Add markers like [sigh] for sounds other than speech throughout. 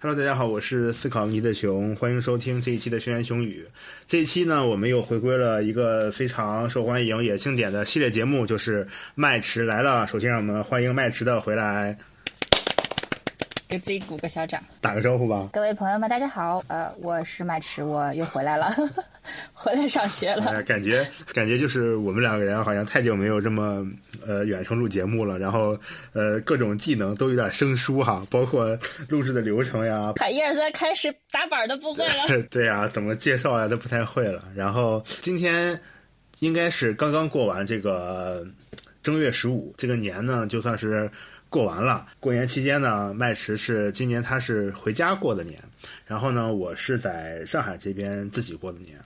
Hello，大家好，我是思考尼的熊，欢迎收听这一期的《轩辕熊语》。这一期呢，我们又回归了一个非常受欢迎也经典的系列节目，就是麦池来了。首先，让我们欢迎麦池的回来。给自己鼓个小掌，打个招呼吧。各位朋友们，大家好，呃，我是麦池，我又回来了，[laughs] 回来上学了。感觉感觉就是我们两个人好像太久没有这么呃远程录节目了，然后呃各种技能都有点生疏哈，包括录制的流程呀。海一二三，开始打板都不会了。[laughs] 对呀，怎么介绍呀都不太会了。然后今天应该是刚刚过完这个正月十五，这个年呢就算是。过完了，过年期间呢，麦池是今年他是回家过的年，然后呢，我是在上海这边自己过的年，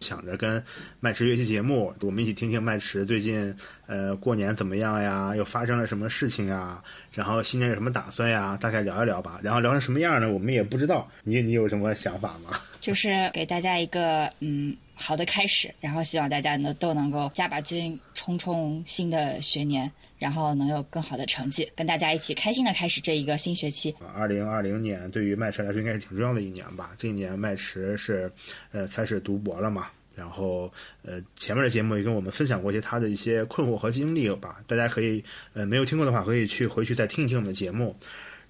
想着跟麦池约期节目，我们一起听听麦池最近呃过年怎么样呀，又发生了什么事情呀，然后新年有什么打算呀，大概聊一聊吧。然后聊成什么样呢，我们也不知道。你你有什么想法吗？就是给大家一个嗯好的开始，然后希望大家呢都能够加把劲，冲冲新的学年。然后能有更好的成绩，跟大家一起开心的开始这一个新学期。二零二零年对于麦驰来说应该是挺重要的一年吧。这一年麦驰是呃开始读博了嘛，然后呃前面的节目也跟我们分享过一些他的一些困惑和经历吧。大家可以呃没有听过的话，可以去回去再听一听我们的节目。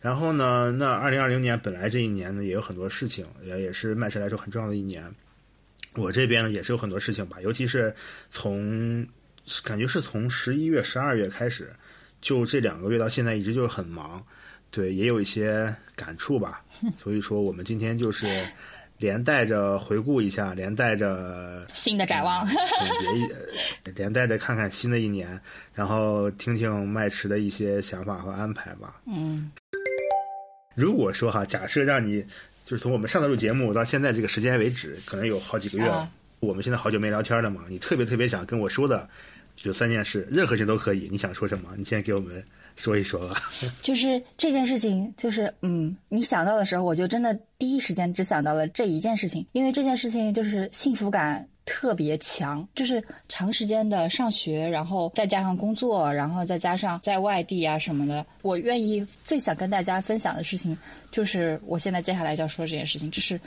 然后呢，那二零二零年本来这一年呢也有很多事情，也也是麦驰来说很重要的一年。我这边呢也是有很多事情吧，尤其是从。感觉是从十一月、十二月开始，就这两个月到现在一直就是很忙，对，也有一些感触吧。[laughs] 所以说，我们今天就是连带着回顾一下，连带着新的展望，总结一，连带着看看新的一年，然后听听麦池的一些想法和安排吧。嗯，如果说哈，假设让你就是从我们上次录节目到现在这个时间为止，可能有好几个月了，我们现在好久没聊天了嘛，你特别特别想跟我说的。就三件事，任何事都可以。你想说什么？你先给我们说一说吧。[laughs] 就是这件事情，就是嗯，你想到的时候，我就真的第一时间只想到了这一件事情，因为这件事情就是幸福感特别强，就是长时间的上学，然后再加上工作，然后再加上在外地啊什么的。我愿意最想跟大家分享的事情，就是我现在接下来就要说这件事情，就是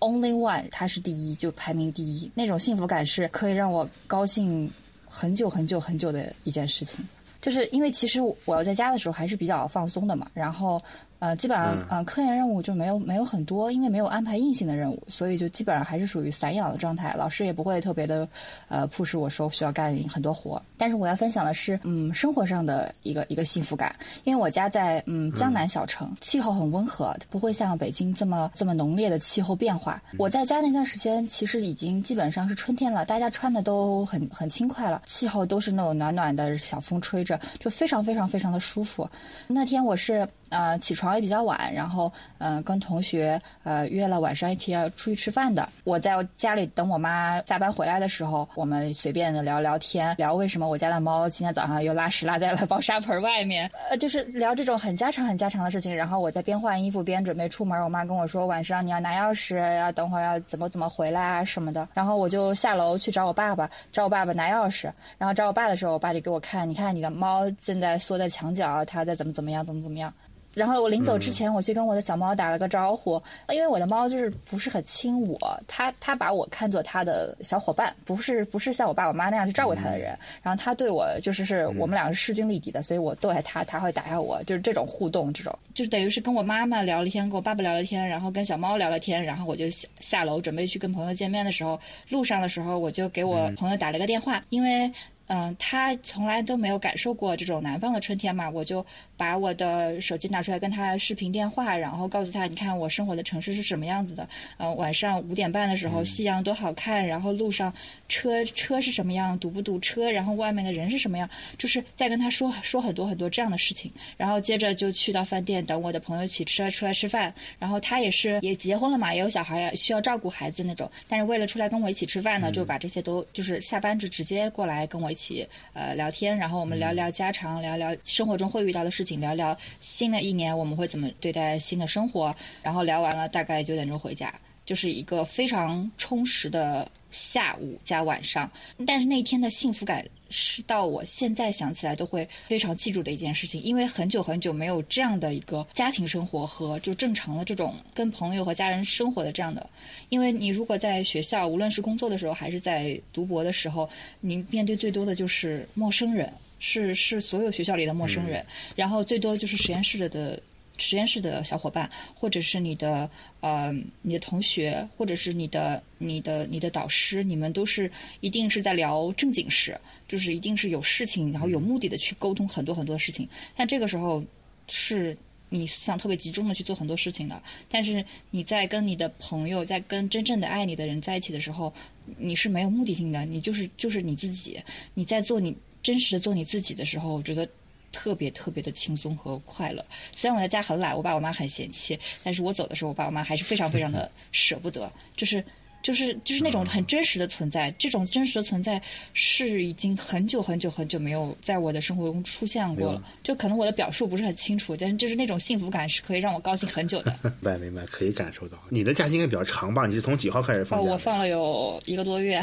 only one，它是第一，就排名第一，那种幸福感是可以让我高兴。很久很久很久的一件事情，就是因为其实我要在家的时候还是比较放松的嘛，然后。呃，基本上，呃，科研任务就没有没有很多，因为没有安排硬性的任务，所以就基本上还是属于散养的状态。老师也不会特别的，呃，迫使我说需要干很多活。但是我要分享的是，嗯，生活上的一个一个幸福感，因为我家在嗯江南小城，气候很温和，不会像北京这么这么浓烈的气候变化。我在家那段时间其实已经基本上是春天了，大家穿的都很很轻快了，气候都是那种暖暖的小风吹着，就非常非常非常的舒服。那天我是。呃，起床也比较晚，然后嗯，跟同学呃约了晚上一起要出去吃饭的。我在家里等我妈下班回来的时候，我们随便的聊聊天，聊为什么我家的猫今天早上又拉屎拉在了猫砂盆外面，呃，就是聊这种很家常很家常的事情。然后我在边换衣服边准备出门，我妈跟我说晚上你要拿钥匙，要等会儿要怎么怎么回来啊什么的。然后我就下楼去找我爸爸，找我爸爸拿钥匙。然后找我爸的时候，我爸就给我看，你看你的猫正在缩在墙角，它在怎么怎么样，怎么怎么样。然后我临走之前，我去跟我的小猫打了个招呼，因为我的猫就是不是很亲我，它它把我看作它的小伙伴，不是不是像我爸我妈那样去照顾它的人。然后它对我就是是我们两个是势均力敌的，所以我逗它，它会打下我，就是这种互动，这种就等于是跟我妈妈聊了天，跟我爸爸聊了天，然后跟小猫聊了天，然后我就下下楼准备去跟朋友见面的时候，路上的时候我就给我朋友打了个电话，因为。嗯，他从来都没有感受过这种南方的春天嘛，我就把我的手机拿出来跟他视频电话，然后告诉他，你看我生活的城市是什么样子的。嗯，晚上五点半的时候，夕阳多好看，然后路上车车是什么样，堵不堵车，然后外面的人是什么样，就是在跟他说说很多很多这样的事情。然后接着就去到饭店等我的朋友一起吃出来吃饭。然后他也是也结婚了嘛，也有小孩，需要照顾孩子那种。但是为了出来跟我一起吃饭呢，就把这些都就是下班就直接过来跟我一起。起呃聊天，然后我们聊聊家常，聊聊生活中会遇到的事情，聊聊新的一年我们会怎么对待新的生活。然后聊完了，大概九点钟回家，就是一个非常充实的下午加晚上，但是那一天的幸福感是到我现在想起来都会非常记住的一件事情，因为很久很久没有这样的一个家庭生活和就正常的这种跟朋友和家人生活的这样的，因为你如果在学校，无论是工作的时候还是在读博的时候，你面对最多的就是陌生人，是是所有学校里的陌生人，然后最多就是实验室的。实验室的小伙伴，或者是你的呃你的同学，或者是你的你的你的导师，你们都是一定是在聊正经事，就是一定是有事情，然后有目的的去沟通很多很多事情。但这个时候是你思想特别集中的去做很多事情的。但是你在跟你的朋友，在跟真正的爱你的人在一起的时候，你是没有目的性的，你就是就是你自己。你在做你真实的做你自己的时候，我觉得。特别特别的轻松和快乐。虽然我在家很懒，我爸我妈很嫌弃，但是我走的时候，我爸我妈还是非常非常的舍不得。就是就是就是那种很真实的存在。这种真实的存在是已经很久很久很久没有在我的生活中出现过了。就可能我的表述不是很清楚，但是就是那种幸福感是可以让我高兴很久的。明 [laughs] 白明白，可以感受到。你的假期应该比较长吧？你是从几号开始放？哦，我放了有一个多月。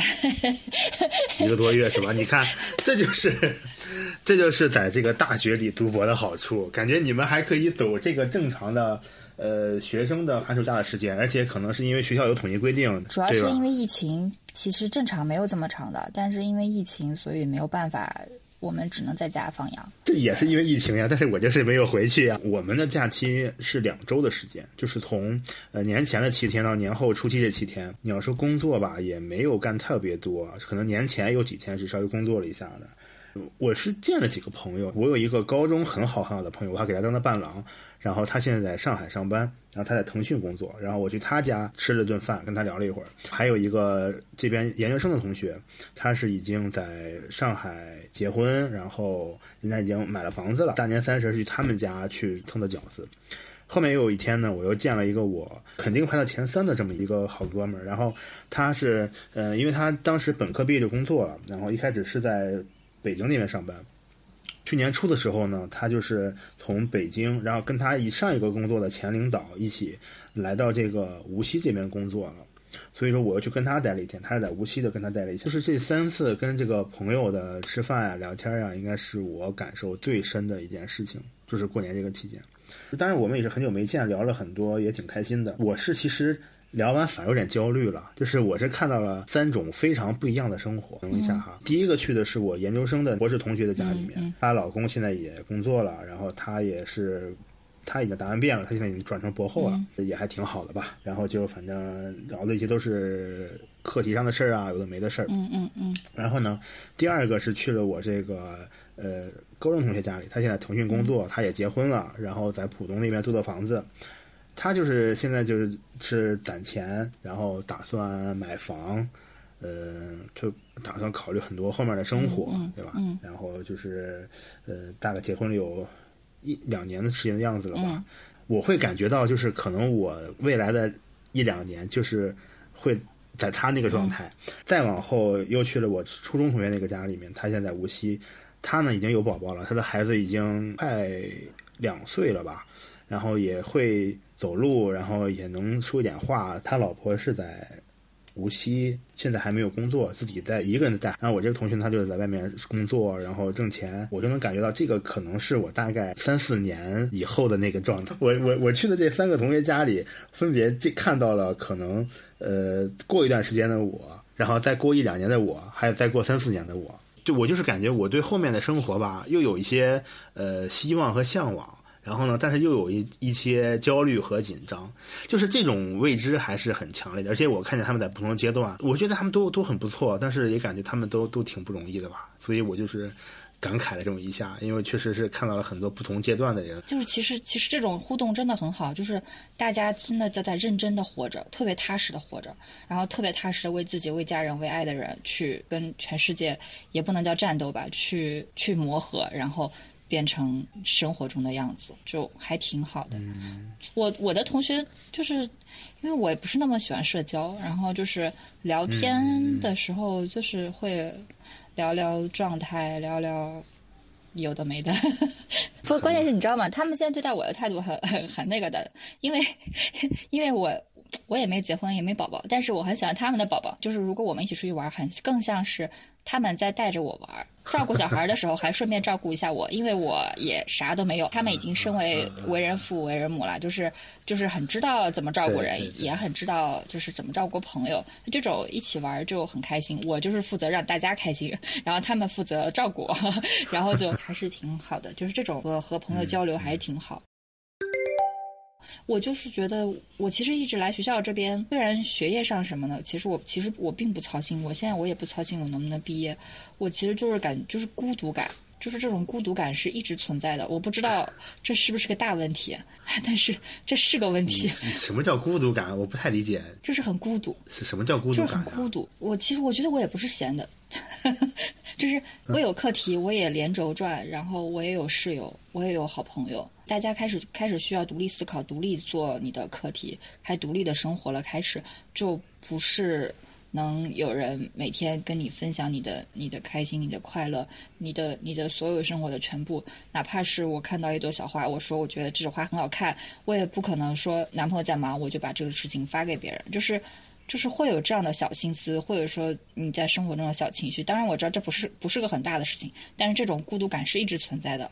一个多月是吧？你看，[laughs] 这就是。这就是在这个大学里读博的好处，感觉你们还可以走这个正常的，呃，学生的寒暑假的时间，而且可能是因为学校有统一规定，主要是因为疫情，其实正常没有这么长的，但是因为疫情，所以没有办法，我们只能在家放羊。这也是因为疫情呀，但是我就是没有回去呀。我们的假期是两周的时间，就是从呃年前的七天到年后初期这七天。你要说工作吧，也没有干特别多，可能年前有几天是稍微工作了一下的。我是见了几个朋友，我有一个高中很好很好的朋友，我还给他当了伴郎。然后他现在在上海上班，然后他在腾讯工作。然后我去他家吃了顿饭，跟他聊了一会儿。还有一个这边研究生的同学，他是已经在上海结婚，然后人家已经买了房子了。大年三十去他们家去蹭的饺子。后面又有一天呢，我又见了一个我肯定排到前三的这么一个好哥们儿。然后他是，呃，因为他当时本科毕业就工作了，然后一开始是在。北京那边上班，去年初的时候呢，他就是从北京，然后跟他以上一个工作的前领导一起来到这个无锡这边工作了。所以说，我又去跟他待了一天，他是在无锡的，跟他待了一天。就是这三次跟这个朋友的吃饭啊、聊天啊，应该是我感受最深的一件事情，就是过年这个期间。当然，我们也是很久没见，聊了很多，也挺开心的。我是其实。聊完反而有点焦虑了，就是我是看到了三种非常不一样的生活。等一下哈，第一个去的是我研究生的博士同学的家里面，她老公现在也工作了，然后她也是，她已经答案变了，她现在已经转成博后了，也还挺好的吧。然后就反正聊的一些都是课题上的事儿啊，有的没的事儿。嗯嗯嗯。然后呢，第二个是去了我这个呃高中同学家里，他现在腾讯工作，他也结婚了，然后在浦东那边租的房子。他就是现在就是是攒钱，然后打算买房，呃，就打算考虑很多后面的生活，对吧？然后就是呃，大概结婚了有一两年的时间的样子了吧。我会感觉到，就是可能我未来的一两年，就是会在他那个状态。再往后又去了我初中同学那个家里面，他现在无锡，他呢已经有宝宝了，他的孩子已经快两岁了吧，然后也会。走路，然后也能说一点话。他老婆是在无锡，现在还没有工作，自己在一个人在。然后我这个同学他就是在外面工作，然后挣钱。我就能感觉到这个可能是我大概三四年以后的那个状态。我我我去的这三个同学家里，分别这看到了可能呃过一段时间的我，然后再过一两年的我，还有再过三四年的我。就我就是感觉我对后面的生活吧，又有一些呃希望和向往。然后呢？但是又有一一些焦虑和紧张，就是这种未知还是很强烈的。而且我看见他们在不同阶段，我觉得他们都都很不错，但是也感觉他们都都挺不容易的吧。所以我就是感慨了这么一下，因为确实是看到了很多不同阶段的人。就是其实其实这种互动真的很好，就是大家真的在在认真的活着，特别踏实的活着，然后特别踏实的为自己、为家人、为爱的人去跟全世界也不能叫战斗吧，去去磨合，然后。变成生活中的样子，就还挺好的。我我的同学就是，因为我也不是那么喜欢社交，然后就是聊天的时候，就是会聊聊状态，聊聊有的没的。不，关键是你知道吗？他们现在对待我的态度很很很那个的，因为 [laughs] 因为我我也没结婚，也没宝宝，但是我很喜欢他们的宝宝。就是如果我们一起出去玩，很更像是他们在带着我玩，照顾小孩的时候还顺便照顾一下我，因为我也啥都没有。他们已经身为为人父、为人母了，就是就是很知道怎么照顾人，也很知道就是怎么照顾朋友。这种一起玩就很开心。我就是负责让大家开心，然后他们负责照顾我，[laughs] 然后就还是挺好的。就是这种和和朋友交流还是挺好。我就是觉得，我其实一直来学校这边，虽然学业上什么的，其实我其实我并不操心。我现在我也不操心我能不能毕业，我其实就是感就是孤独感，就是这种孤独感是一直存在的。我不知道这是不是个大问题，[laughs] 但是这是个问题。什么叫孤独感？我不太理解。就是很孤独。是什么叫孤独感？就是很孤独。我其实我觉得我也不是闲的。[laughs] 就是我有课题，我也连轴转，然后我也有室友，我也有好朋友。大家开始开始需要独立思考，独立做你的课题，还独立的生活了。开始就不是能有人每天跟你分享你的你的开心、你的快乐、你的你的所有生活的全部。哪怕是我看到一朵小花，我说我觉得这朵花很好看，我也不可能说男朋友在忙，我就把这个事情发给别人。就是。就是会有这样的小心思，或者说你在生活中的小情绪。当然我知道这不是不是个很大的事情，但是这种孤独感是一直存在的。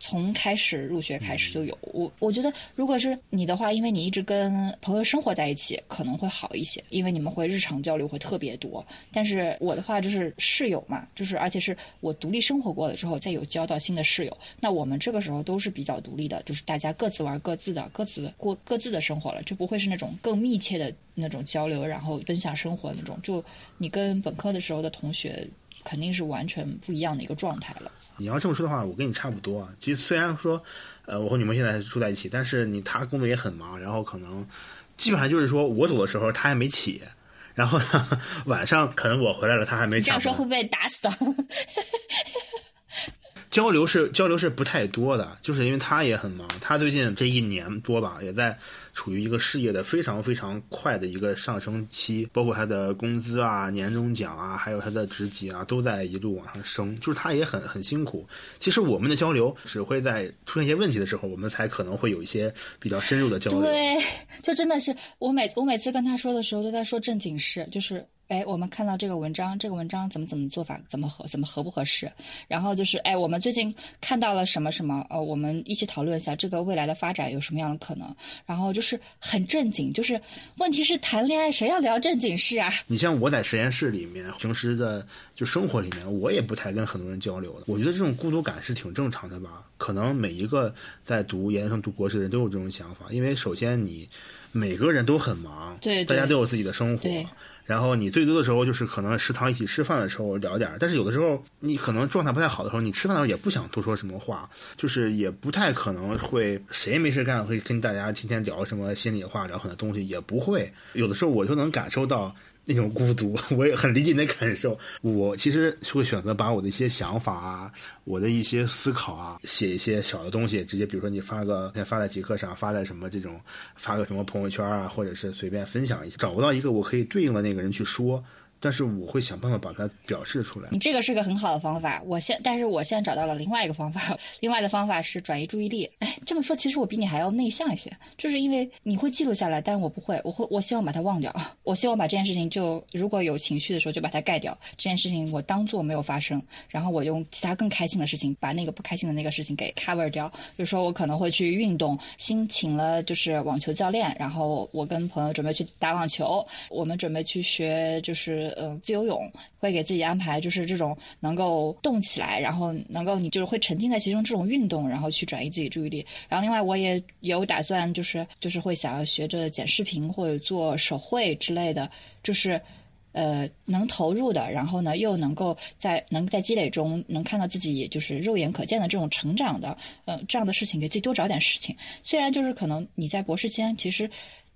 从开始入学开始就有我，我觉得如果是你的话，因为你一直跟朋友生活在一起，可能会好一些，因为你们会日常交流会特别多。但是我的话就是室友嘛，就是而且是我独立生活过了之后，再有交到新的室友，那我们这个时候都是比较独立的，就是大家各自玩各自的，各自过各自的生活了，就不会是那种更密切的那种交流，然后分享生活那种。就你跟本科的时候的同学。肯定是完全不一样的一个状态了。你要这么说的话，我跟你差不多啊。其实虽然说，呃，我和女朋友现在住在一起，但是你他工作也很忙，然后可能基本上就是说我走的时候他还没起，然后晚上可能我回来了他还没起。这样说会被打死。交流是交流是不太多的，就是因为他也很忙，他最近这一年多吧也在。处于一个事业的非常非常快的一个上升期，包括他的工资啊、年终奖啊，还有他的职级啊，都在一路往上升。就是他也很很辛苦。其实我们的交流只会在出现一些问题的时候，我们才可能会有一些比较深入的交流。对，就真的是我每我每次跟他说的时候，都在说正经事，就是。哎，我们看到这个文章，这个文章怎么怎么做法，怎么合，怎么合不合适？然后就是，哎，我们最近看到了什么什么？呃，我们一起讨论一下这个未来的发展有什么样的可能？然后就是很正经，就是问题是谈恋爱谁要聊正经事啊？你像我在实验室里面，平时的就生活里面，我也不太跟很多人交流的。我觉得这种孤独感是挺正常的吧？可能每一个在读研究生、读博士的人都有这种想法，因为首先你每个人都很忙，对，大家都有自己的生活。然后你最多的时候就是可能食堂一起吃饭的时候聊点但是有的时候你可能状态不太好的时候，你吃饭的时候也不想多说什么话，就是也不太可能会谁没事干会跟大家天天聊什么心里话，聊很多东西也不会。有的时候我就能感受到。那种孤独，[laughs] 我也很理解你的感受。我其实会选择把我的一些想法啊，我的一些思考啊，写一些小的东西，直接比如说你发个，先发在极客上，发在什么这种，发个什么朋友圈啊，或者是随便分享一下，找不到一个我可以对应的那个人去说。但是我会想办法把它表示出来。你这个是个很好的方法。我现，但是我现在找到了另外一个方法。[laughs] 另外的方法是转移注意力。哎，这么说，其实我比你还要内向一些，就是因为你会记录下来，但是我不会。我会，我希望把它忘掉。[laughs] 我希望把这件事情就，如果有情绪的时候，就把它盖掉。这件事情我当做没有发生，然后我用其他更开心的事情把那个不开心的那个事情给 cover 掉。比如说，我可能会去运动，新请了就是网球教练，然后我跟朋友准备去打网球，我们准备去学就是。呃，自由泳会给自己安排，就是这种能够动起来，然后能够你就是会沉浸在其中这种运动，然后去转移自己注意力。然后另外我也有打算，就是就是会想要学着剪视频或者做手绘之类的，就是呃能投入的，然后呢又能够在能在积累中能看到自己就是肉眼可见的这种成长的，嗯这样的事情，给自己多找点事情。虽然就是可能你在博士期间其实。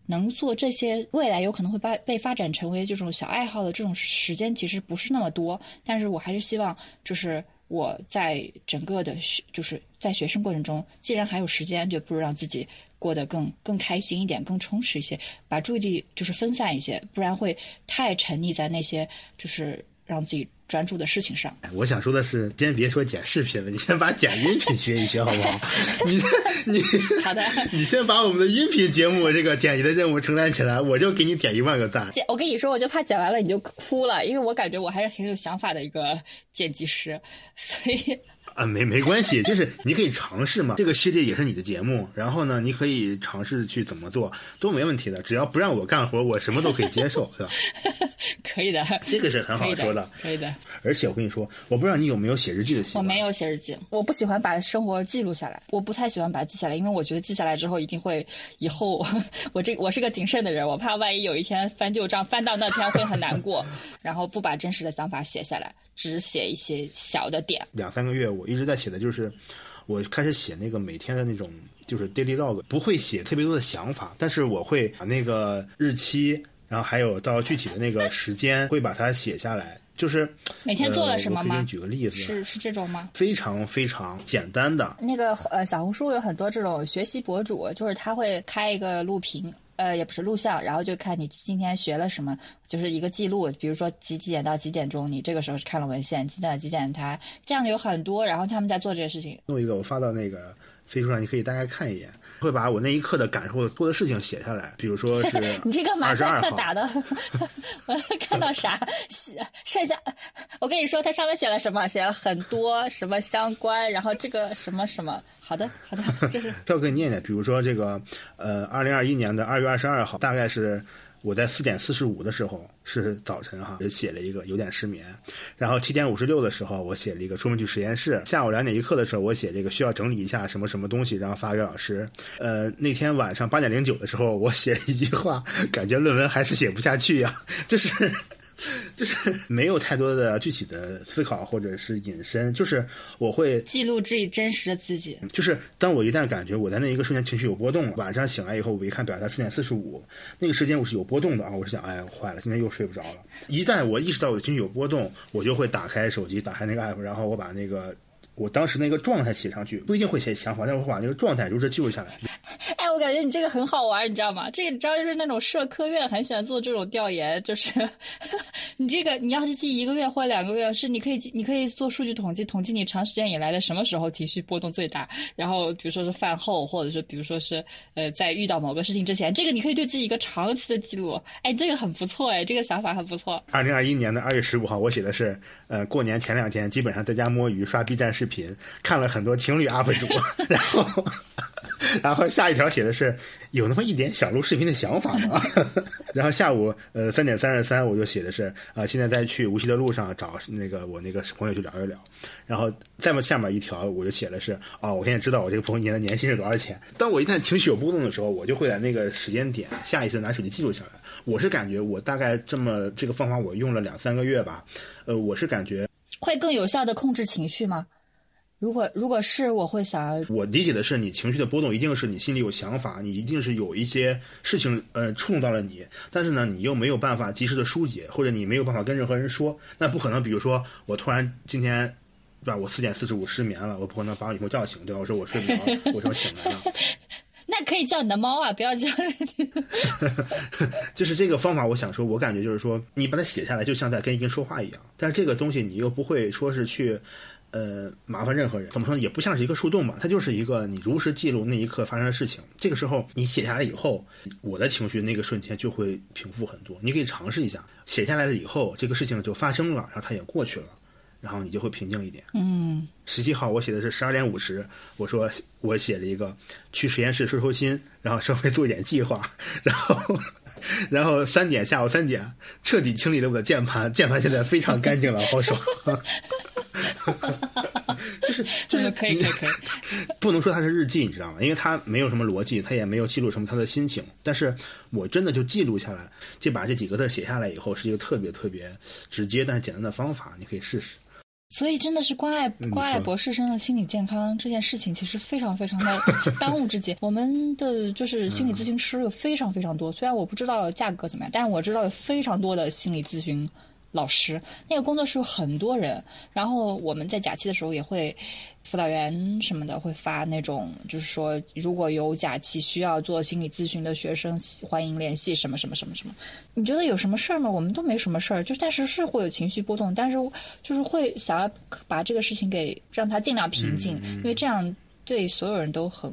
能做这些，未来有可能会被被发展成为这种小爱好的这种时间，其实不是那么多。但是我还是希望，就是我在整个的学，就是在学生过程中，既然还有时间，就不如让自己过得更更开心一点，更充实一些，把注意力就是分散一些，不然会太沉溺在那些就是让自己专注的事情上。我想说的是，先别说剪视频了，你先把剪音频学一学，好不好？你 [laughs] 你好的，你先把我们的音频节目这个剪辑的任务承担起来，我就给你点一万个赞。剪，我跟你说，我就怕剪完了你就哭了，因为我感觉我还是很有想法的一个剪辑师，所以。啊，没没关系，就是你可以尝试嘛。这个系列也是你的节目，然后呢，你可以尝试去怎么做，都没问题的。只要不让我干活，我什么都可以接受，是吧？[laughs] 可以的，这个是很好说的，可以的。而且我跟你说，我不知道你有没有写日记的习惯。我没有写日记，我不喜欢把生活记录下来，我不太喜欢把它记下来，因为我觉得记下来之后一定会以后我这我是个谨慎的人，我怕万一有一天翻旧账翻到那天会很难过，[laughs] 然后不把真实的想法写下来。只写一些小的点。两三个月，我一直在写的就是，我开始写那个每天的那种，就是 daily log，不会写特别多的想法，但是我会把那个日期，然后还有到具体的那个时间，会把它写下来。就是每天做了什么吗？给你举个例子，是是这种吗？非常非常简单的。那个呃，小红书有很多这种学习博主，就是他会开一个录屏。呃，也不是录像，然后就看你今天学了什么，就是一个记录。比如说几几点到几点钟，你这个时候是看了文献，几点几点他这样的有很多。然后他们在做这些事情。弄一个，我发到那个飞书上，你可以大概看一眼。会把我那一刻的感受、做的事情写下来。比如说 [laughs] 是你这个马赛克打的，[laughs] 我看到啥写？剩下我跟你说，它上面写了什么？写了很多什么相关，然后这个什么什么。好的，好的，这是。[laughs] 我给你念念，比如说这个，呃，二零二一年的二月二十二号，大概是。我在四点四十五的时候是早晨哈，就写了一个有点失眠，然后七点五十六的时候我写了一个出门去实验室，下午两点一刻的时候我写这个需要整理一下什么什么东西，然后发给老师。呃，那天晚上八点零九的时候我写了一句话，感觉论文还是写不下去呀，就是。[laughs] 就是没有太多的具体的思考或者是引申，就是我会记录自己真实的自己。就是当我一旦感觉我在那一个瞬间情绪有波动，晚上醒来以后，我一看表达四点四十五，那个时间我是有波动的啊，我是想，哎，坏了，今天又睡不着了。一旦我意识到我的情绪有波动，我就会打开手机，打开那个 app，然后我把那个。我当时那个状态写上去，不一定会写想法，但我会把那个状态如实记录下来。[laughs] 哎，我感觉你这个很好玩，你知道吗？这个你知道，就是那种社科院很喜欢做这种调研，就是 [laughs] 你这个你要是记一个月或两个月，是你可以你可以做数据统计，统计你长时间以来的什么时候情绪波动最大，然后比如说是饭后，或者是比如说是呃在遇到某个事情之前，这个你可以对自己一个长期的记录。哎，这个很不错，哎，这个想法很不错。二零二一年的二月十五号，我写的是呃过年前两天，基本上在家摸鱼刷 B 站视。视频看了很多情侣 UP 主，然后，然后下一条写的是有那么一点想录视频的想法吗？[laughs] 然后下午呃三点三十三我就写的是啊现在在去无锡的路上找那个我那个朋友去聊一聊，然后再么下面一条我就写的是哦我现在知道我这个朋友一年的年薪是多少钱。当我一旦情绪有波动的时候，我就会在那个时间点下意识拿手机记录下来。我是感觉我大概这么这个方法我用了两三个月吧，呃我是感觉会更有效的控制情绪吗？如果如果是我会想要，我理解的是，你情绪的波动一定是你心里有想法，你一定是有一些事情呃触动到了你，但是呢，你又没有办法及时的疏解，或者你没有办法跟任何人说，那不可能。比如说，我突然今天，对吧？我四点四十五失眠了，我不可能把我女朋友叫醒，对吧？我说我睡不着，我说醒来了。[laughs] 那可以叫你的猫啊，不要叫。[laughs] [laughs] 就是这个方法，我想说，我感觉就是说，你把它写下来，就像在跟一个人说话一样，但是这个东西你又不会说是去。呃，麻烦任何人怎么说呢？也不像是一个树洞吧，它就是一个你如实记录那一刻发生的事情。这个时候你写下来以后，我的情绪那个瞬间就会平复很多。你可以尝试一下，写下来了以后，这个事情就发生了，然后它也过去了，然后你就会平静一点。嗯，十七号我写的是十二点五十，我说我写了一个去实验室收收心，然后稍微做一点计划，[laughs] 然后然后三点下午三点彻底清理了我的键盘，键盘现在非常干净了，好爽。[laughs] 就是 [laughs] 就是可以可以可以，[laughs] 不能说它是日记，你知道吗？因为它没有什么逻辑，它也没有记录什么他的心情。但是我真的就记录下来，就把这几个字写下来以后，是一个特别特别直接但是简单的方法，你可以试试。所以真的是关爱关爱博士生的心理健康这件事情，其实非常非常的当务之急。我们的就是心理咨询师有非常非常多，虽然我不知道价格怎么样，但是我知道有非常多的心理咨询。老师，那个工作室有很多人，然后我们在假期的时候也会，辅导员什么的会发那种，就是说如果有假期需要做心理咨询的学生，欢迎联系什么什么什么什么。你觉得有什么事儿吗？我们都没什么事儿，就但是是会有情绪波动，但是就是会想要把这个事情给让他尽量平静，因为这样对所有人都很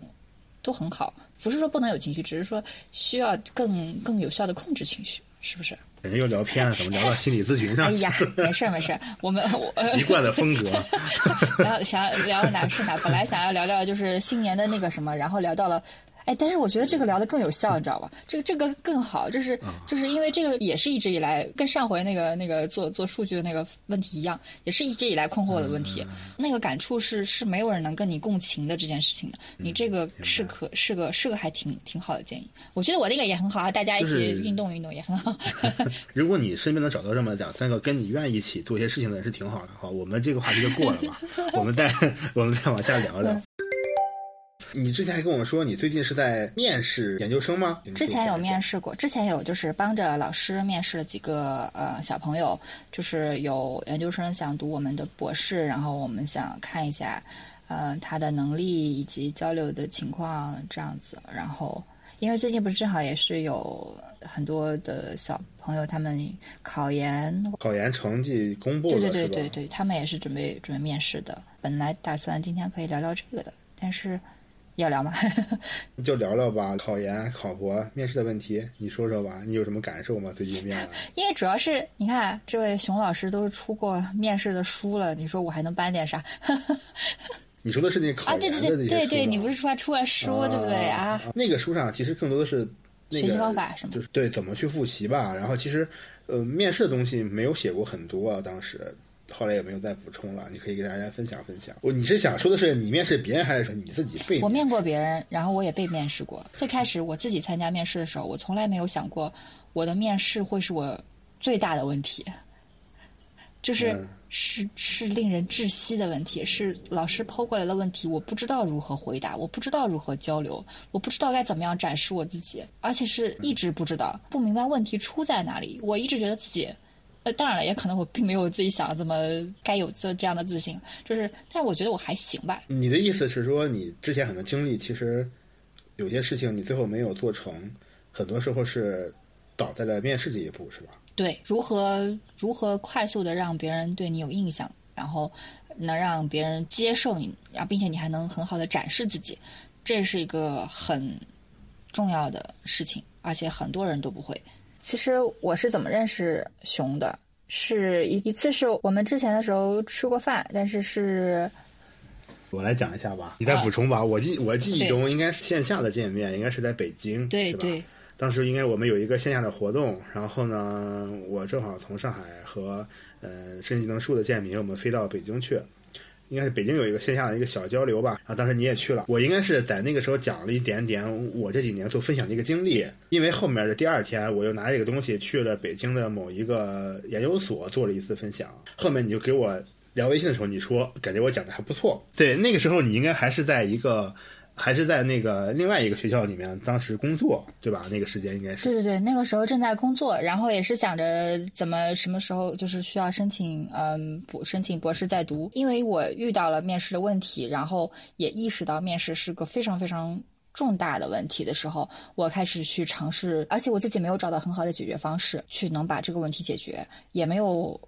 都很好。不是说不能有情绪，只是说需要更更有效的控制情绪，是不是？感觉又聊偏了，怎么聊到心理咨询上？哎呀，没事没事，我们我 [laughs] 一贯的风格。[laughs] 然后想聊哪是哪，本来想要聊聊就是新年的那个什么，然后聊到了。哎，但是我觉得这个聊的更有效，你知道吧？这个这个更好，就是就是因为这个也是一直以来跟上回那个那个做做数据的那个问题一样，也是一直以来困惑的问题。那个感触是是没有人能跟你共情的这件事情的。你这个是可是个是个还挺挺好的建议。我觉得我那个也很好啊，大家一起运动运动也很好。[laughs] [laughs] 如果你身边能找到这么两三个跟你愿意一起做一些事情的人，是挺好的。好，我们这个话题就过了吧。[laughs] 我们再我们再往下聊聊。你之前还跟我们说，你最近是在面试研究生吗？之前有面试过，之前有就是帮着老师面试了几个呃小朋友，就是有研究生想读我们的博士，然后我们想看一下，呃他的能力以及交流的情况这样子。然后因为最近不是正好也是有很多的小朋友他们考研，考研成绩公布了，对对对对对，他们也是准备准备面试的。本来打算今天可以聊聊这个的，但是。要聊吗？[laughs] 就聊聊吧，考研、考博、面试的问题，你说说吧，你有什么感受吗？最近面了？[laughs] 因为主要是你看，这位熊老师都是出过面试的书了，你说我还能搬点啥？[laughs] 你说的是那考研的对对对对对，你不是说出了书对不对啊？那个书上其实更多的是学习方法什么？就是对怎么去复习吧。然后其实呃，面试的东西没有写过很多啊，当时。后来也没有再补充了，你可以给大家分享分享。我你是想说的是你面试别人，还是说你自己被？我面过别人，然后我也被面试过。最开始我自己参加面试的时候，我从来没有想过我的面试会是我最大的问题，就是是是令人窒息的问题，是老师抛过来的问题，我不知道如何回答，我不知道如何交流，我不知道该怎么样展示我自己，而且是一直不知道，不明白问题出在哪里。我一直觉得自己。呃，当然了，也可能我并没有自己想的这么该有这这样的自信，就是，但是我觉得我还行吧。你的意思是说，你之前很多经历，其实有些事情你最后没有做成，很多时候是倒在了面试这一步，是吧？对，如何如何快速的让别人对你有印象，然后能让别人接受你，然后并且你还能很好的展示自己，这是一个很重要的事情，而且很多人都不会。其实我是怎么认识熊的？是一一次是我们之前的时候吃过饭，但是是，我来讲一下吧，你再补充吧。我记我记忆中应该是线下的见面，应该是在北京，对对。当时应该我们有一个线下的活动，然后呢，我正好从上海和呃深技能树的建民，我们飞到北京去。应该是北京有一个线下的一个小交流吧，啊当时你也去了，我应该是在那个时候讲了一点点我这几年做分享的一个经历，因为后面的第二天我又拿这个东西去了北京的某一个研究所做了一次分享，后面你就给我聊微信的时候，你说感觉我讲的还不错，对，那个时候你应该还是在一个。还是在那个另外一个学校里面，当时工作，对吧？那个时间应该是对对对，那个时候正在工作，然后也是想着怎么什么时候就是需要申请，嗯，博申请博士在读。因为我遇到了面试的问题，然后也意识到面试是个非常非常重大的问题的时候，我开始去尝试，而且我自己没有找到很好的解决方式，去能把这个问题解决，也没有。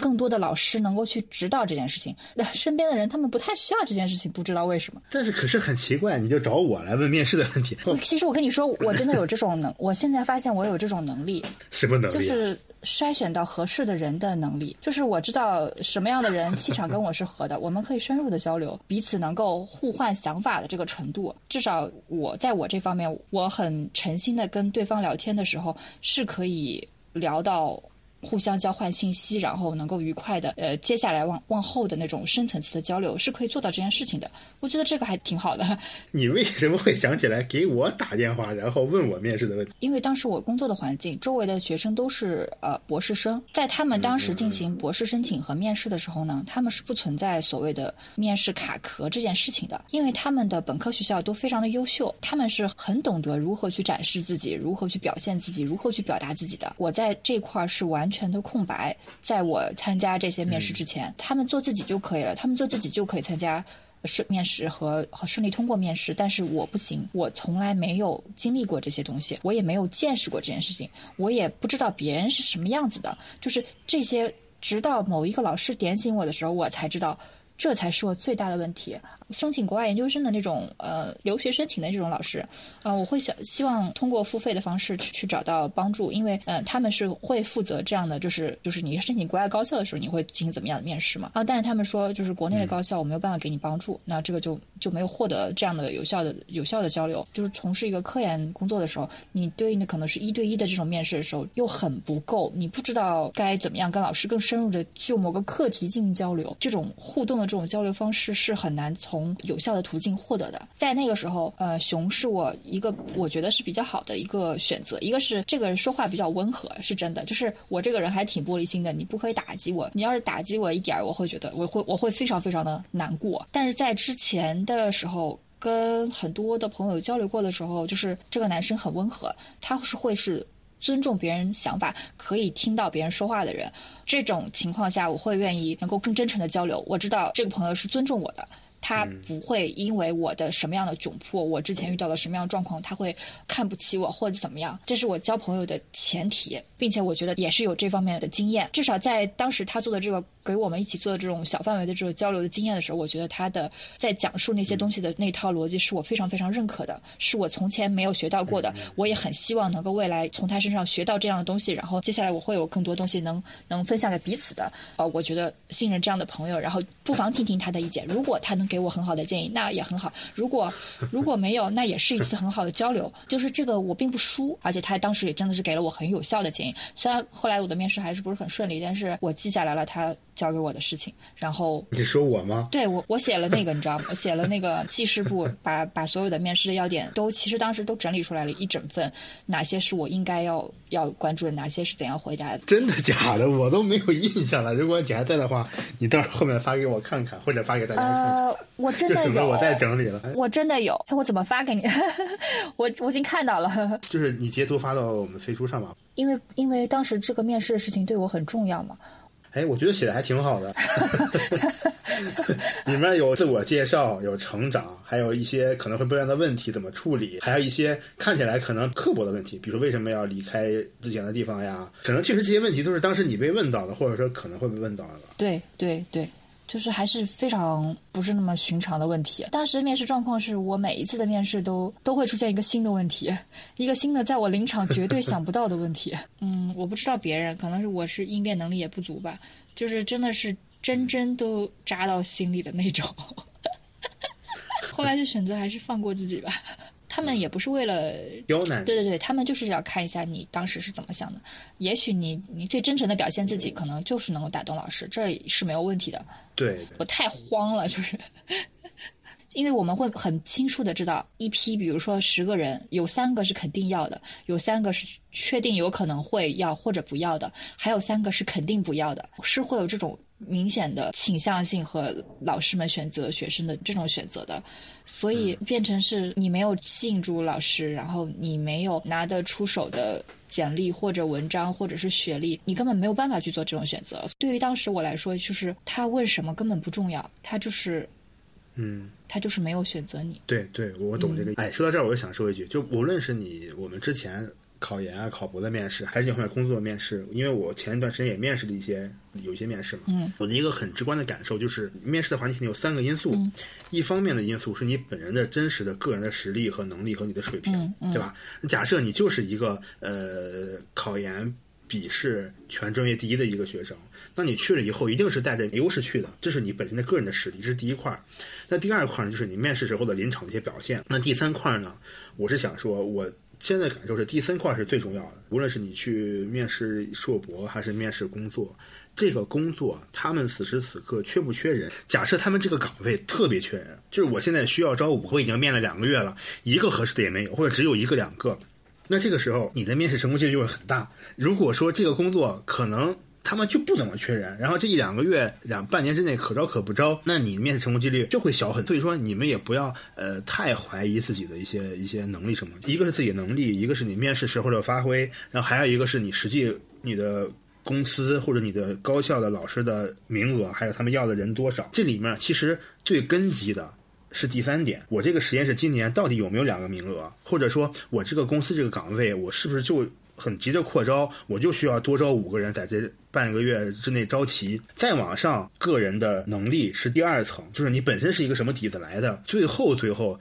更多的老师能够去指导这件事情，那身边的人他们不太需要这件事情，不知道为什么。但是可是很奇怪，你就找我来问面试的问题。[laughs] 其实我跟你说，我真的有这种能，我现在发现我有这种能力。什么能力？就是筛选到合适的人的能力。就是我知道什么样的人气场跟我是合的，[laughs] 我们可以深入的交流，彼此能够互换想法的这个程度。至少我在我这方面，我很诚心的跟对方聊天的时候，是可以聊到。互相交换信息，然后能够愉快的，呃，接下来往往后的那种深层次的交流是可以做到这件事情的。我觉得这个还挺好的。[laughs] 你为什么会想起来给我打电话，然后问我面试的问题？因为当时我工作的环境，周围的学生都是呃博士生，在他们当时进行博士申请和面试的时候呢，他们是不存在所谓的面试卡壳这件事情的，因为他们的本科学校都非常的优秀，他们是很懂得如何去展示自己，如何去表现自己，如何去表达自己的。我在这块儿是完全。全的空白，在我参加这些面试之前，他们做自己就可以了，他们做自己就可以参加顺面试和和顺利通过面试，但是我不行，我从来没有经历过这些东西，我也没有见识过这件事情，我也不知道别人是什么样子的，就是这些，直到某一个老师点醒我的时候，我才知道。这才是我最大的问题。申请国外研究生的那种呃留学申请的这种老师，啊，我会想希望通过付费的方式去去找到帮助，因为呃他们是会负责这样的，就是就是你申请国外高校的时候，你会进行怎么样的面试嘛？啊，但是他们说就是国内的高校我没有办法给你帮助，那这个就就没有获得这样的有效的有效的交流。就是从事一个科研工作的时候，你对应的可能是一对一的这种面试的时候又很不够，你不知道该怎么样跟老师更深入的就某个课题进行交流，这种互动的这种交流方式是很难从从有效的。途径获得的，在那个时候，呃，熊是我一个我觉得是比较好的一个选择。一个是这个人说话比较温和，是真的，就是我这个人还挺玻璃心的，你不可以打击我，你要是打击我一点我会觉得我会我会非常非常的难过。但是在之前的时候，跟很多的朋友交流过的时候，就是这个男生很温和，他是会是尊重别人想法，可以听到别人说话的人。这种情况下，我会愿意能够更真诚的交流。我知道这个朋友是尊重我的。他不会因为我的什么样的窘迫，我之前遇到了什么样的状况，他会看不起我或者怎么样？这是我交朋友的前提，并且我觉得也是有这方面的经验。至少在当时他做的这个给我们一起做的这种小范围的这种交流的经验的时候，我觉得他的在讲述那些东西的那套逻辑是我非常非常认可的，是我从前没有学到过的。我也很希望能够未来从他身上学到这样的东西，然后接下来我会有更多东西能能分享给彼此的。呃，我觉得信任这样的朋友，然后不妨听听他的意见，如果他能给。给我很好的建议，那也很好。如果如果没有，那也是一次很好的交流。就是这个我并不输，而且他当时也真的是给了我很有效的建议。虽然后来我的面试还是不是很顺利，但是我记下来了他交给我的事情。然后你说我吗？对我，我写了那个，你知道吗？我写了那个 [laughs] 记事簿，把把所有的面试的要点都其实当时都整理出来了一整份，哪些是我应该要要关注的，哪些是怎样回答的。真的假的？[laughs] 我都没有印象了。如果你还在的话，你到时候后面发给我看看，或者发给大家看看。呃。我真的有，我在整理了。我真的有，我怎么发给你？[laughs] 我我已经看到了。就是你截图发到我们飞书上吧。因为因为当时这个面试的事情对我很重要嘛。哎，我觉得写的还挺好的。[laughs] 里面有自我介绍，有成长，还有一些可能会被问的问题怎么处理，还有一些看起来可能刻薄的问题，比如说为什么要离开之前的地方呀？可能确实这些问题都是当时你被问到的，或者说可能会被问到的。对对对。就是还是非常不是那么寻常的问题。当时的面试状况是我每一次的面试都都会出现一个新的问题，一个新的在我临场绝对想不到的问题。[laughs] 嗯，我不知道别人，可能是我是应变能力也不足吧。就是真的是针针都扎到心里的那种。[laughs] 后来就选择还是放过自己吧。他们也不是为了刁难，对对对，他们就是要看一下你当时是怎么想的。也许你你最真诚的表现自己，可能就是能够打动老师，这是没有问题的。对，我太慌了，[laughs] 就是，因为我们会很清楚的知道，一批比如说十个人，有三个是肯定要的，有三个是确定有可能会要或者不要的，还有三个是肯定不要的，是会有这种。明显的倾向性和老师们选择学生的这种选择的，所以变成是你没有吸引住老师，然后你没有拿得出手的简历或者文章或者是学历，你根本没有办法去做这种选择。对于当时我来说，就是他问什么根本不重要，他就是，嗯，他就是没有选择你。对对，我懂这个。哎，说到这儿，我就想说一句，就无论是你我们之前。考研啊，考博的面试，还是你后面工作的面试？因为我前一段时间也面试了一些，有一些面试嘛。嗯。我的一个很直观的感受就是，面试的环境肯定有三个因素。嗯。一方面的因素是你本人的真实的个人的实力和能力和你的水平，对吧？假设你就是一个呃考研笔试全专业第一的一个学生，那你去了以后一定是带着优势去的，这是你本身的个人的实力，这是第一块。那第二块呢，就是你面试时候的临场的一些表现。那第三块呢，我是想说，我。现在感受是第三块是最重要的，无论是你去面试硕博还是面试工作，这个工作他们此时此刻缺不缺人？假设他们这个岗位特别缺人，就是我现在需要招五个，我已经面了两个月了，一个合适的也没有，或者只有一个两个，那这个时候你的面试成功几率就会很大。如果说这个工作可能。他们就不怎么缺人，然后这一两个月、两半年之内可招可不招，那你面试成功几率就会小很。所以说，你们也不要呃太怀疑自己的一些一些能力什么。一个是自己能力，一个是你面试时候的发挥，然后还有一个是你实际你的公司或者你的高校的老师的名额，还有他们要的人多少。这里面其实最根基的是第三点：我这个实验室今年到底有没有两个名额，或者说我这个公司这个岗位，我是不是就很急着扩招，我就需要多招五个人在这半个月之内招齐。再往上，个人的能力是第二层，就是你本身是一个什么底子来的。最后，最后。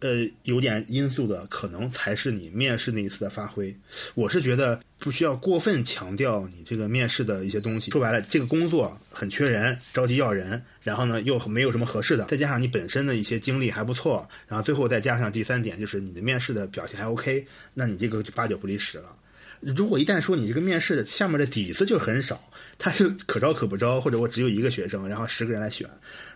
呃，有点因素的，可能才是你面试那一次的发挥。我是觉得不需要过分强调你这个面试的一些东西。说白了，这个工作很缺人，着急要人，然后呢又没有什么合适的，再加上你本身的一些经历还不错，然后最后再加上第三点，就是你的面试的表现还 OK，那你这个就八九不离十了。如果一旦说你这个面试的下面的底子就很少，他就可招可不招，或者我只有一个学生，然后十个人来选，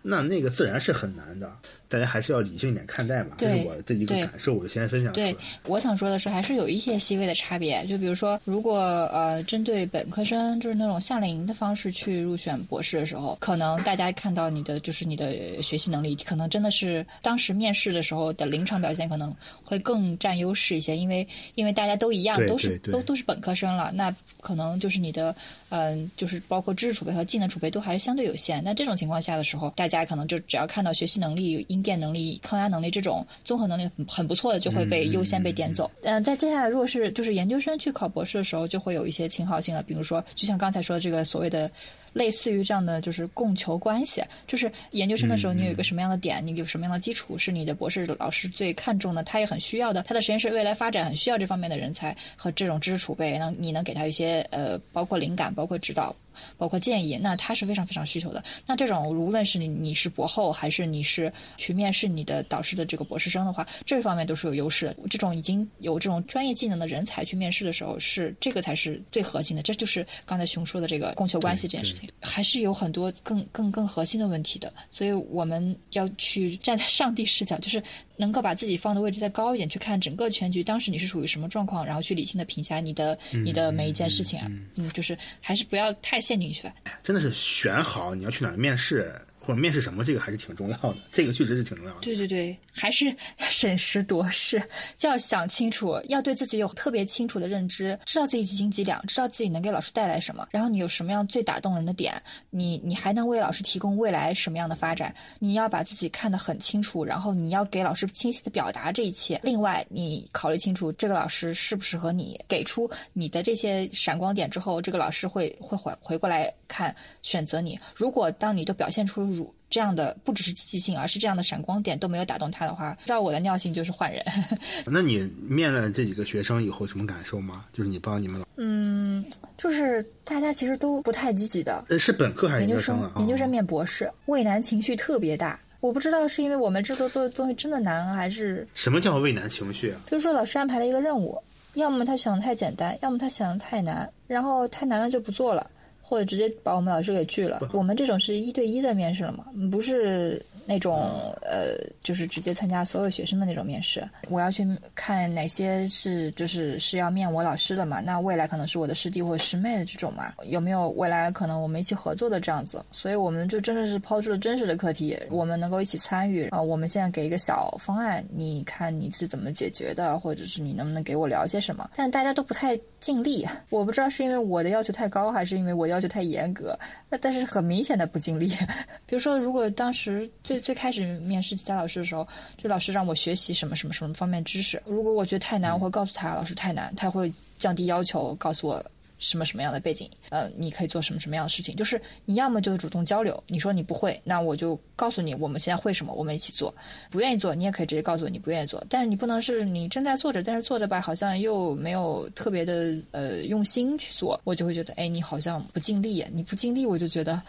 那那个自然是很难的。大家还是要理性一点看待嘛，这是我的一个感受，我就先分享。对，我想说的是，还是有一些细微的差别。就比如说，如果呃针对本科生，就是那种夏令营的方式去入选博士的时候，可能大家看到你的就是你的学习能力，可能真的是当时面试的时候的临场表现可能会更占优势一些，因为因为大家都一样，都是都都是本科生了，那可能就是你的嗯，就是包括知识储备和技能储备都还是相对有限。那这种情况下的时候，大家可能就只要看到学习能力应变能力、抗压能力这种综合能力很不错的，就会被优先被点走。嗯，在接下来，如果是就是研究生去考博士的时候，就会有一些倾好性了。比如说，就像刚才说的这个所谓的。类似于这样的就是供求关系，就是研究生的时候，你有一个什么样的点，你有什么样的基础，是你的博士老师最看重的，他也很需要的，他的实验室未来发展很需要这方面的人才和这种知识储备，能你能给他一些呃，包括灵感，包括指导，包括建议，那他是非常非常需求的。那这种无论是你你是博后，还是你是去面试你的导师的这个博士生的话，这方面都是有优势的。这种已经有这种专业技能的人才去面试的时候，是这个才是最核心的。这就是刚才熊说的这个供求关系这件事情。还是有很多更更更核心的问题的，所以我们要去站在上帝视角，就是能够把自己放的位置再高一点，去看整个全局，当时你是属于什么状况，然后去理性的评价你的你的每一件事情啊，嗯，就是还是不要太陷进去吧。真的是选好你要去哪儿面试。或者面试什么，这个还是挺重要的。这个确实是挺重要的。对对对，还是 [laughs] 审时度势，就要想清楚，要对自己有特别清楚的认知，知道自己几斤几两，知道自己能给老师带来什么。然后你有什么样最打动人的点，你你还能为老师提供未来什么样的发展？你要把自己看得很清楚，然后你要给老师清晰的表达这一切。另外，你考虑清楚这个老师适不适合你，给出你的这些闪光点之后，这个老师会会回回过来看选择你。如果当你都表现出。如这样的不只是积极性，而是这样的闪光点都没有打动他的话，照我的尿性就是换人。[laughs] 那你面了这几个学生以后什么感受吗？就是你帮你们老嗯，就是大家其实都不太积极的。呃，是本科还是研究生啊？研究生面博士，畏难情绪特别大。我不知道是因为我们制作做的东西真的难，还是什么叫畏难情绪啊？比如说老师安排了一个任务，要么他想的太简单，要么他想的太难，然后太难了就不做了。或者直接把我们老师给拒了。我们这种是一对一的面试了嘛，不是。那种呃，就是直接参加所有学生的那种面试，我要去看哪些是就是是要面我老师的嘛？那未来可能是我的师弟或师妹的这种嘛？有没有未来可能我们一起合作的这样子？所以我们就真的是抛出了真实的课题，我们能够一起参与啊。我们现在给一个小方案，你看你是怎么解决的，或者是你能不能给我聊些什么？但大家都不太尽力，我不知道是因为我的要求太高，还是因为我要求太严格。那但是很明显的不尽力。[laughs] 比如说，如果当时。最最开始面试其他老师的时候，这老师让我学习什么什么什么方面知识。如果我觉得太难，我会告诉他老师太难，他会降低要求，告诉我什么什么样的背景，呃，你可以做什么什么样的事情。就是你要么就主动交流，你说你不会，那我就告诉你我们现在会什么，我们一起做。不愿意做，你也可以直接告诉我你不愿意做。但是你不能是你正在做着，但是做着吧，好像又没有特别的呃用心去做，我就会觉得，哎，你好像不尽力，你不尽力，我就觉得。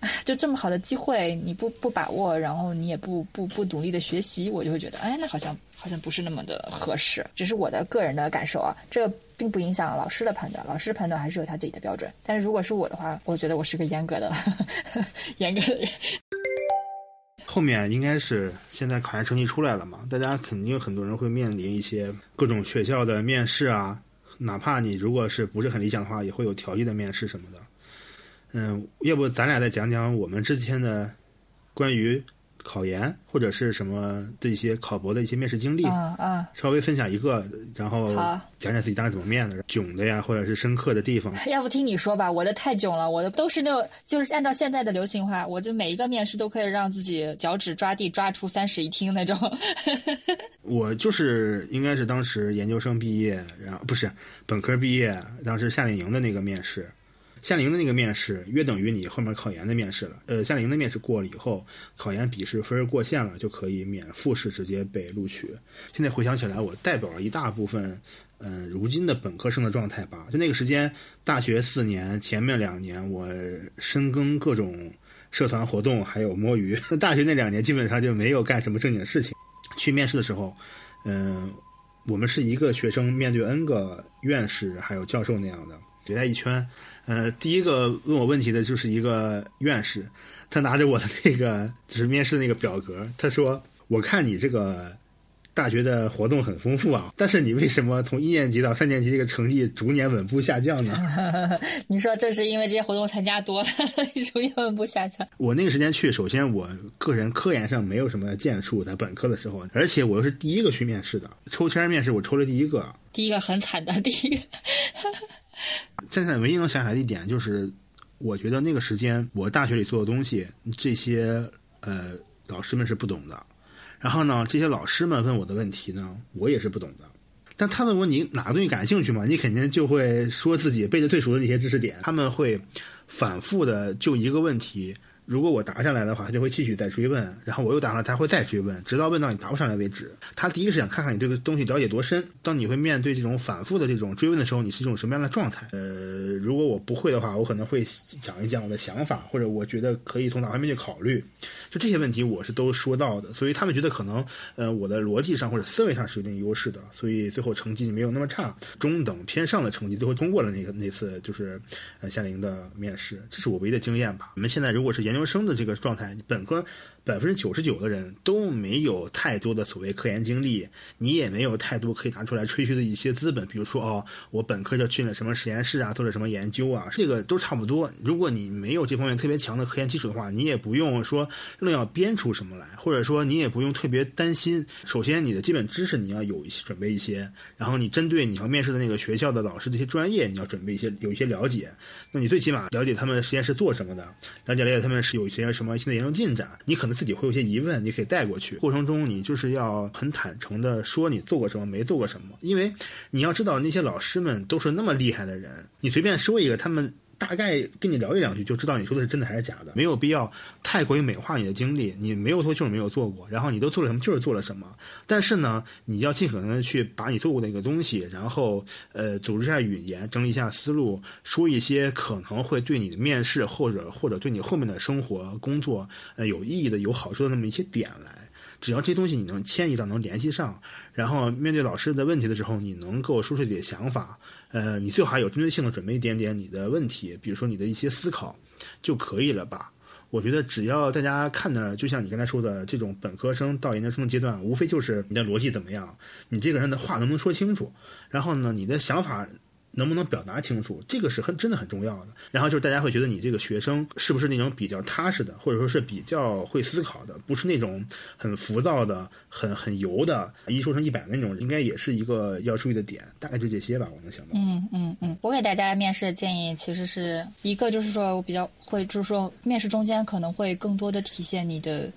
[laughs] 就这么好的机会，你不不把握，然后你也不不不努力的学习，我就会觉得，哎，那好像好像不是那么的合适。只是我的个人的感受啊，这并不影响老师的判断，老师判断还是有他自己的标准。但是如果是我的话，我觉得我是个严格的严格的人。[laughs] 后面应该是现在考研成绩出来了嘛，大家肯定很多人会面临一些各种学校的面试啊，哪怕你如果是不是很理想的话，也会有调剂的面试什么的。嗯，要不咱俩再讲讲我们之前的关于考研或者是什么的一些考博的一些面试经历，啊啊，稍微分享一个，然后好讲讲自己当时怎么面的，囧的呀，或者是深刻的地方。要不听你说吧，我的太囧了，我的都是那种，就是按照现在的流行话，我就每一个面试都可以让自己脚趾抓地抓出三室一厅那种。[laughs] 我就是应该是当时研究生毕业，然后不是本科毕业，当时夏令营的那个面试，夏令营的那个面试约等于你后面考研的面试了。呃，夏令营的面试过了以后，考研笔试分过线了，就可以免复试直接被录取。现在回想起来，我代表了一大部分。嗯，如今的本科生的状态吧，就那个时间，大学四年，前面两年我深耕各种社团活动，还有摸鱼。[laughs] 大学那两年基本上就没有干什么正经的事情。去面试的时候，嗯，我们是一个学生面对 N 个院士还有教授那样的围在一圈。呃，第一个问我问题的就是一个院士，他拿着我的那个就是面试的那个表格，他说：“我看你这个。”大学的活动很丰富啊，但是你为什么从一年级到三年级这个成绩逐年稳步下降呢？[laughs] 你说这是因为这些活动参加多了，[laughs] 逐年稳步下降？我那个时间去，首先我个人科研上没有什么建树，在本科的时候，而且我又是第一个去面试的，抽签面试我抽了第一个，第一个很惨的第一个。现 [laughs] 在唯一能想起来的一点就是，我觉得那个时间我大学里做的东西，这些呃老师们是不懂的。然后呢，这些老师们问我的问题呢，我也是不懂的。但他问我你哪个东西感兴趣嘛，你肯定就会说自己背的最熟的那些知识点。他们会反复的就一个问题。如果我答上来的话，他就会继续再追问，然后我又答上来，他会再追问，直到问到你答不上来为止。他第一个是想看看你对这个东西了解多深。当你会面对这种反复的这种追问的时候，你是一种什么样的状态？呃，如果我不会的话，我可能会讲一讲我的想法，或者我觉得可以从哪方面去考虑。就这些问题，我是都说到的，所以他们觉得可能，呃，我的逻辑上或者思维上是有点优势的，所以最后成绩没有那么差，中等偏上的成绩最后通过了那个那次就是呃夏令营的面试，这是我唯一的经验吧。我们现在如果是研究生的这个状态，本科。百分之九十九的人都没有太多的所谓科研经历，你也没有太多可以拿出来吹嘘的一些资本，比如说哦，我本科就去了什么实验室啊，做了什么研究啊，这个都差不多。如果你没有这方面特别强的科研基础的话，你也不用说愣要编出什么来，或者说你也不用特别担心。首先，你的基本知识你要有一些准备一些，然后你针对你要面试的那个学校的老师这些专业，你要准备一些有一些了解。那你最起码了解他们实验室做什么的，了解了解他们是有一些什么新的研究进展，你可能。自己会有些疑问，你可以带过去。过程中，你就是要很坦诚的说你做过什么，没做过什么。因为你要知道，那些老师们都是那么厉害的人，你随便说一个，他们。大概跟你聊一两句，就知道你说的是真的还是假的。没有必要太过于美化你的经历，你没有做就是没有做过，然后你都做了什么就是做了什么。但是呢，你要尽可能的去把你做过的一个东西，然后呃组织一下语言，整理一下思路，说一些可能会对你的面试或者或者对你后面的生活工作呃有意义的、有好处的那么一些点来。只要这东西你能迁移到、能联系上，然后面对老师的问题的时候，你能够说出自己的想法。呃，你最好还有针对性的准备一点点你的问题，比如说你的一些思考就可以了吧？我觉得只要大家看的，就像你刚才说的，这种本科生到研究生的阶段，无非就是你的逻辑怎么样，你这个人的话能不能说清楚，然后呢，你的想法。能不能表达清楚，这个是很真的很重要的。然后就是大家会觉得你这个学生是不是那种比较踏实的，或者说是比较会思考的，不是那种很浮躁的、很很油的，一说成一百的那种，应该也是一个要注意的点。大概就这些吧，我能想到。嗯嗯嗯，我给大家面试的建议其实是一个，就是说我比较会，就是说面试中间可能会更多的体现你的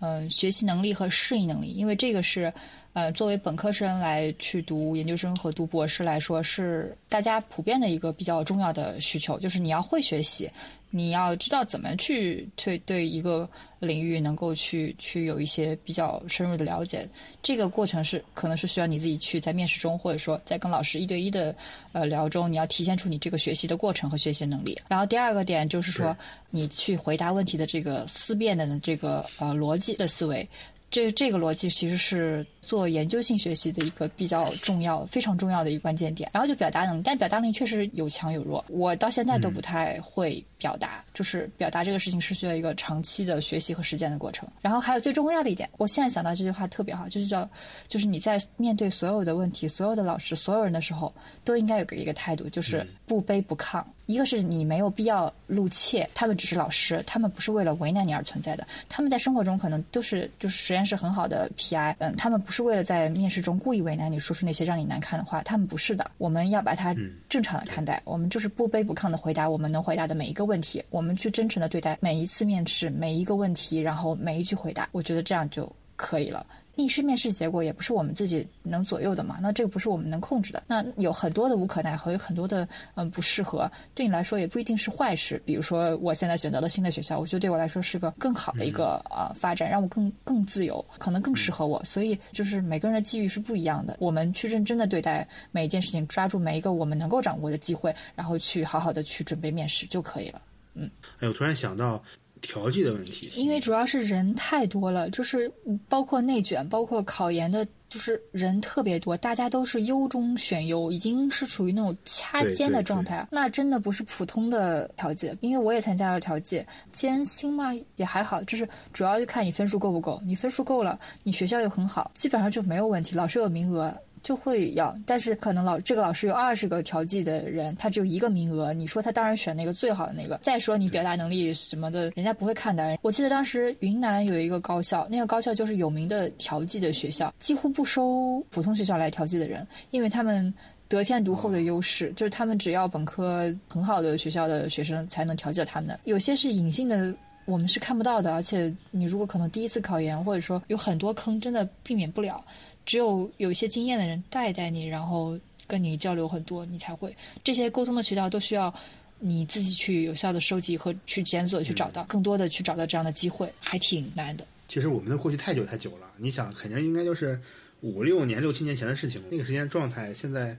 嗯学习能力和适应能力，因为这个是。呃，作为本科生来去读研究生和读博士来说，是大家普遍的一个比较重要的需求，就是你要会学习，你要知道怎么去对对一个领域能够去去有一些比较深入的了解。这个过程是可能是需要你自己去在面试中，或者说在跟老师一对一的呃聊中，你要体现出你这个学习的过程和学习能力。然后第二个点就是说，你去回答问题的这个思辨的这个呃逻辑的思维。这这个逻辑其实是做研究性学习的一个比较重要、非常重要的一个关键点。然后就表达能力，但表达能力确实有强有弱。我到现在都不太会表达，就是表达这个事情是需要一个长期的学习和实践的过程。然后还有最重要的一点，我现在想到这句话特别好，就是叫，就是你在面对所有的问题、所有的老师、所有人的时候，都应该有个一个态度，就是不卑不亢。一个是你没有必要露怯，他们只是老师，他们不是为了为难你而存在的。他们在生活中可能都是就是实验室很好的 PI，嗯，他们不是为了在面试中故意为难你，说出那些让你难看的话，他们不是的。我们要把它正常的看待，我们就是不卑不亢的回答我们能回答的每一个问题，我们去真诚的对待每一次面试每一个问题，然后每一句回答，我觉得这样就可以了。逆试面试结果也不是我们自己能左右的嘛，那这个不是我们能控制的。那有很多的无可奈何，有很多的嗯不适合，对你来说也不一定是坏事。比如说，我现在选择了新的学校，我觉得对我来说是个更好的一个呃发展，让我更更自由，可能更适合我。所以就是每个人的机遇是不一样的，我们去认真的对待每一件事情，抓住每一个我们能够掌握的机会，然后去好好的去准备面试就可以了。嗯，哎，我突然想到。调剂的问题，因为主要是人太多了，就是包括内卷，包括考研的，就是人特别多，大家都是优中选优，已经是处于那种掐尖的状态。那真的不是普通的调剂，因为我也参加了调剂，艰辛嘛也还好，就是主要就看你分数够不够，你分数够了，你学校又很好，基本上就没有问题，老师有名额。就会要，但是可能老这个老师有二十个调剂的人，他只有一个名额。你说他当然选那个最好的那个。再说你表达能力什么的，人家不会看的。我记得当时云南有一个高校，那个高校就是有名的调剂的学校，几乎不收普通学校来调剂的人，因为他们得天独厚的优势，就是他们只要本科很好的学校的学生才能调剂到他们的。有些是隐性的，我们是看不到的，而且你如果可能第一次考研，或者说有很多坑，真的避免不了。只有有一些经验的人带带你，然后跟你交流很多，你才会这些沟通的渠道都需要你自己去有效的收集和去检索，去找到更多的去找到这样的机会，还挺难的。其实我们的过去太久太久了，你想，肯定应该就是五六年、六七年前的事情，那个时间状态现在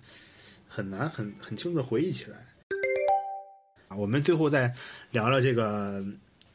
很难很很清楚的回忆起来。啊，我们最后再聊聊这个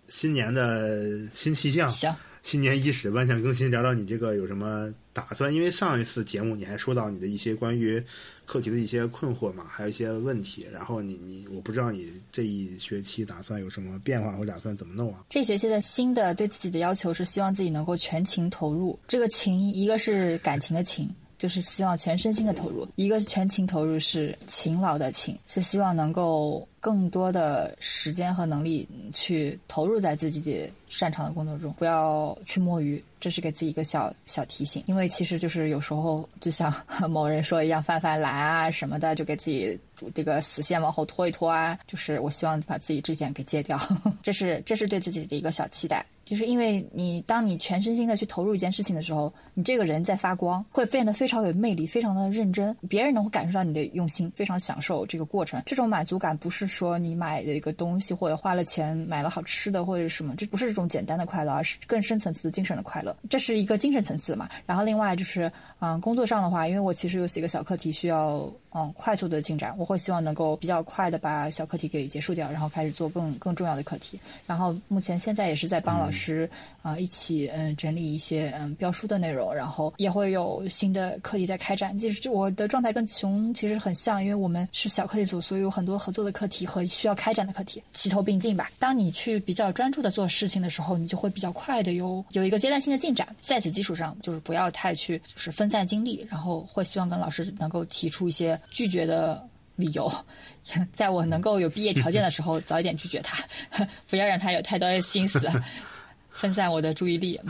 新年的新气象。行。新年伊始，万象更新，聊聊你这个有什么打算？因为上一次节目你还说到你的一些关于课题的一些困惑嘛，还有一些问题。然后你你，我不知道你这一学期打算有什么变化，或打算怎么弄啊？这学期的新的对自己的要求是希望自己能够全情投入。这个情，一个是感情的情。就是希望全身心的投入，一个是全情投入，是勤劳的勤，是希望能够更多的时间和能力去投入在自己擅长的工作中，不要去摸鱼。这是给自己一个小小提醒，因为其实就是有时候就像某人说一样，犯犯懒啊什么的，就给自己这个死线往后拖一拖啊。就是我希望把自己这件给戒掉，[laughs] 这是这是对自己的一个小期待。就是因为你，当你全身心的去投入一件事情的时候，你这个人在发光，会变得非常有魅力，非常的认真，别人能够感受到你的用心，非常享受这个过程。这种满足感不是说你买了一个东西，或者花了钱买了好吃的，或者什么，这不是这种简单的快乐，而是更深层次的精神的快乐。这是一个精神层次嘛。然后另外就是，嗯，工作上的话，因为我其实有几个小课题需要。嗯，快速的进展，我会希望能够比较快的把小课题给结束掉，然后开始做更更重要的课题。然后目前现在也是在帮老师啊一起嗯整理一些嗯标书的内容，然后也会有新的课题在开展。其实我的状态跟熊其实很像，因为我们是小课题组，所以有很多合作的课题和需要开展的课题齐头并进吧。当你去比较专注的做事情的时候，你就会比较快的有有一个阶段性的进展。在此基础上，就是不要太去就是分散精力，然后会希望跟老师能够提出一些。拒绝的理由，[laughs] 在我能够有毕业条件的时候，早一点拒绝他，[laughs] 不要让他有太多的心思。分散我的注意力。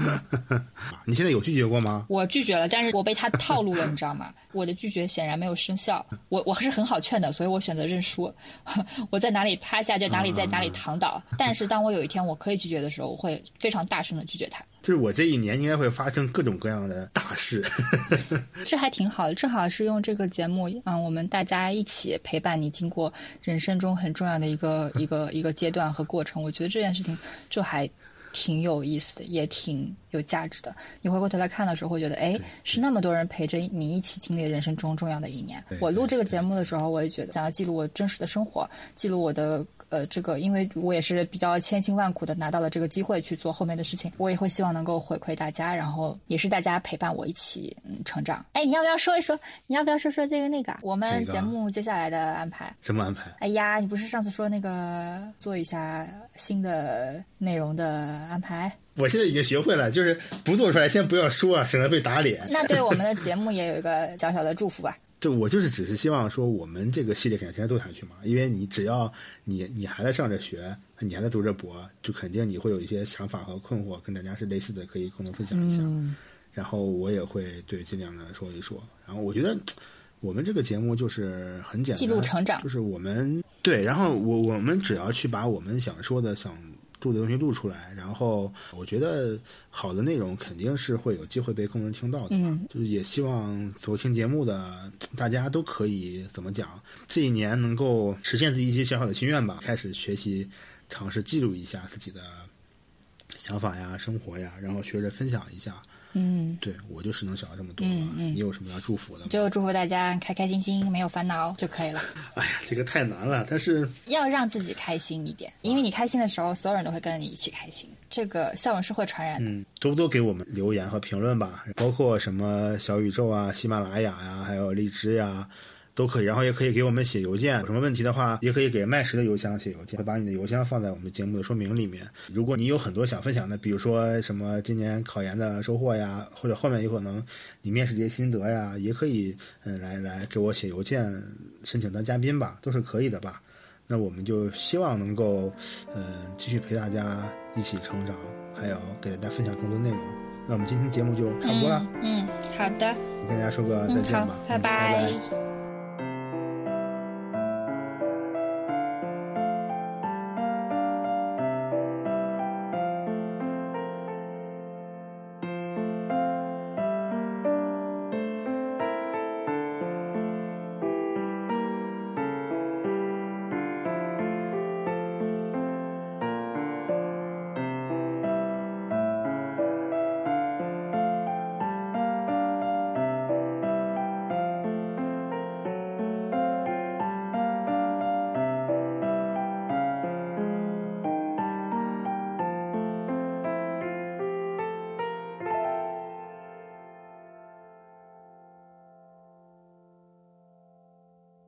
[laughs] 你现在有拒绝过吗？我拒绝了，但是我被他套路了，[laughs] 你知道吗？我的拒绝显然没有生效。我我还是很好劝的，所以我选择认输。[laughs] 我在哪里趴下就哪里在哪里躺倒。但是当我有一天我可以拒绝的时候，我会非常大声的拒绝他。就是我这一年应该会发生各种各样的大事。这还挺好的，正好是用这个节目，嗯，我们大家一起陪伴你经过人生中很重要的一个一个一个阶段和过程。我觉得这件事情就还。挺有意思的，也挺有价值的。你回过头来看的时候，会觉得，哎，是那么多人陪着你一起经历人生中重要的一年。我录这个节目的时候，我也觉得想要记录我真实的生活，记录我的呃，这个因为我也是比较千辛万苦的拿到了这个机会去做后面的事情，我也会希望能够回馈大家，然后也是大家陪伴我一起嗯成长。哎，你要不要说一说？你要不要说说这个那个我们节目接下来的安排？什么安排？哎呀，你不是上次说那个做一下新的内容的安排？[laughs] 我现在已经学会了，就是不做出来先不要说，省得被打脸。那对我们的节目也有一个小小的祝福吧。就我就是只是希望说，我们这个系列肯定现在做下去嘛，因为你只要你你还在上着学，你还在读着博，就肯定你会有一些想法和困惑，跟大家是类似的，可以共同分享一下。然后我也会对尽量的说一说。然后我觉得我们这个节目就是很简单，记录成长，就是我们对，然后我我们只要去把我们想说的想。录的东西录出来，然后我觉得好的内容肯定是会有机会被更多人听到的。嗯，就是也希望走听节目的大家都可以怎么讲，这一年能够实现自己一些小小的心愿吧，开始学习，尝试记录一下自己的想法呀、生活呀，然后学着分享一下。嗯，对我就是能想到这么多了。你有什么要祝福的吗？就祝福大家开开心心，没有烦恼就可以了。[laughs] 哎呀，这个太难了，但是要让自己开心一点，因为你开心的时候，所有人都会跟着你一起开心。这个笑容是会传染的。嗯，多多给我们留言和评论吧，包括什么小宇宙啊、喜马拉雅呀，还有荔枝呀。都可以，然后也可以给我们写邮件，有什么问题的话，也可以给麦石的邮箱写邮件，会把你的邮箱放在我们节目的说明里面。如果你有很多想分享的，比如说什么今年考研的收获呀，或者后面有可能你面试这些心得呀，也可以嗯来来给我写邮件申请当嘉宾吧，都是可以的吧。那我们就希望能够嗯继续陪大家一起成长，还有给大家分享更多内容。那我们今天节目就差不多了，嗯，好的，我跟大家说个再见吧，拜拜。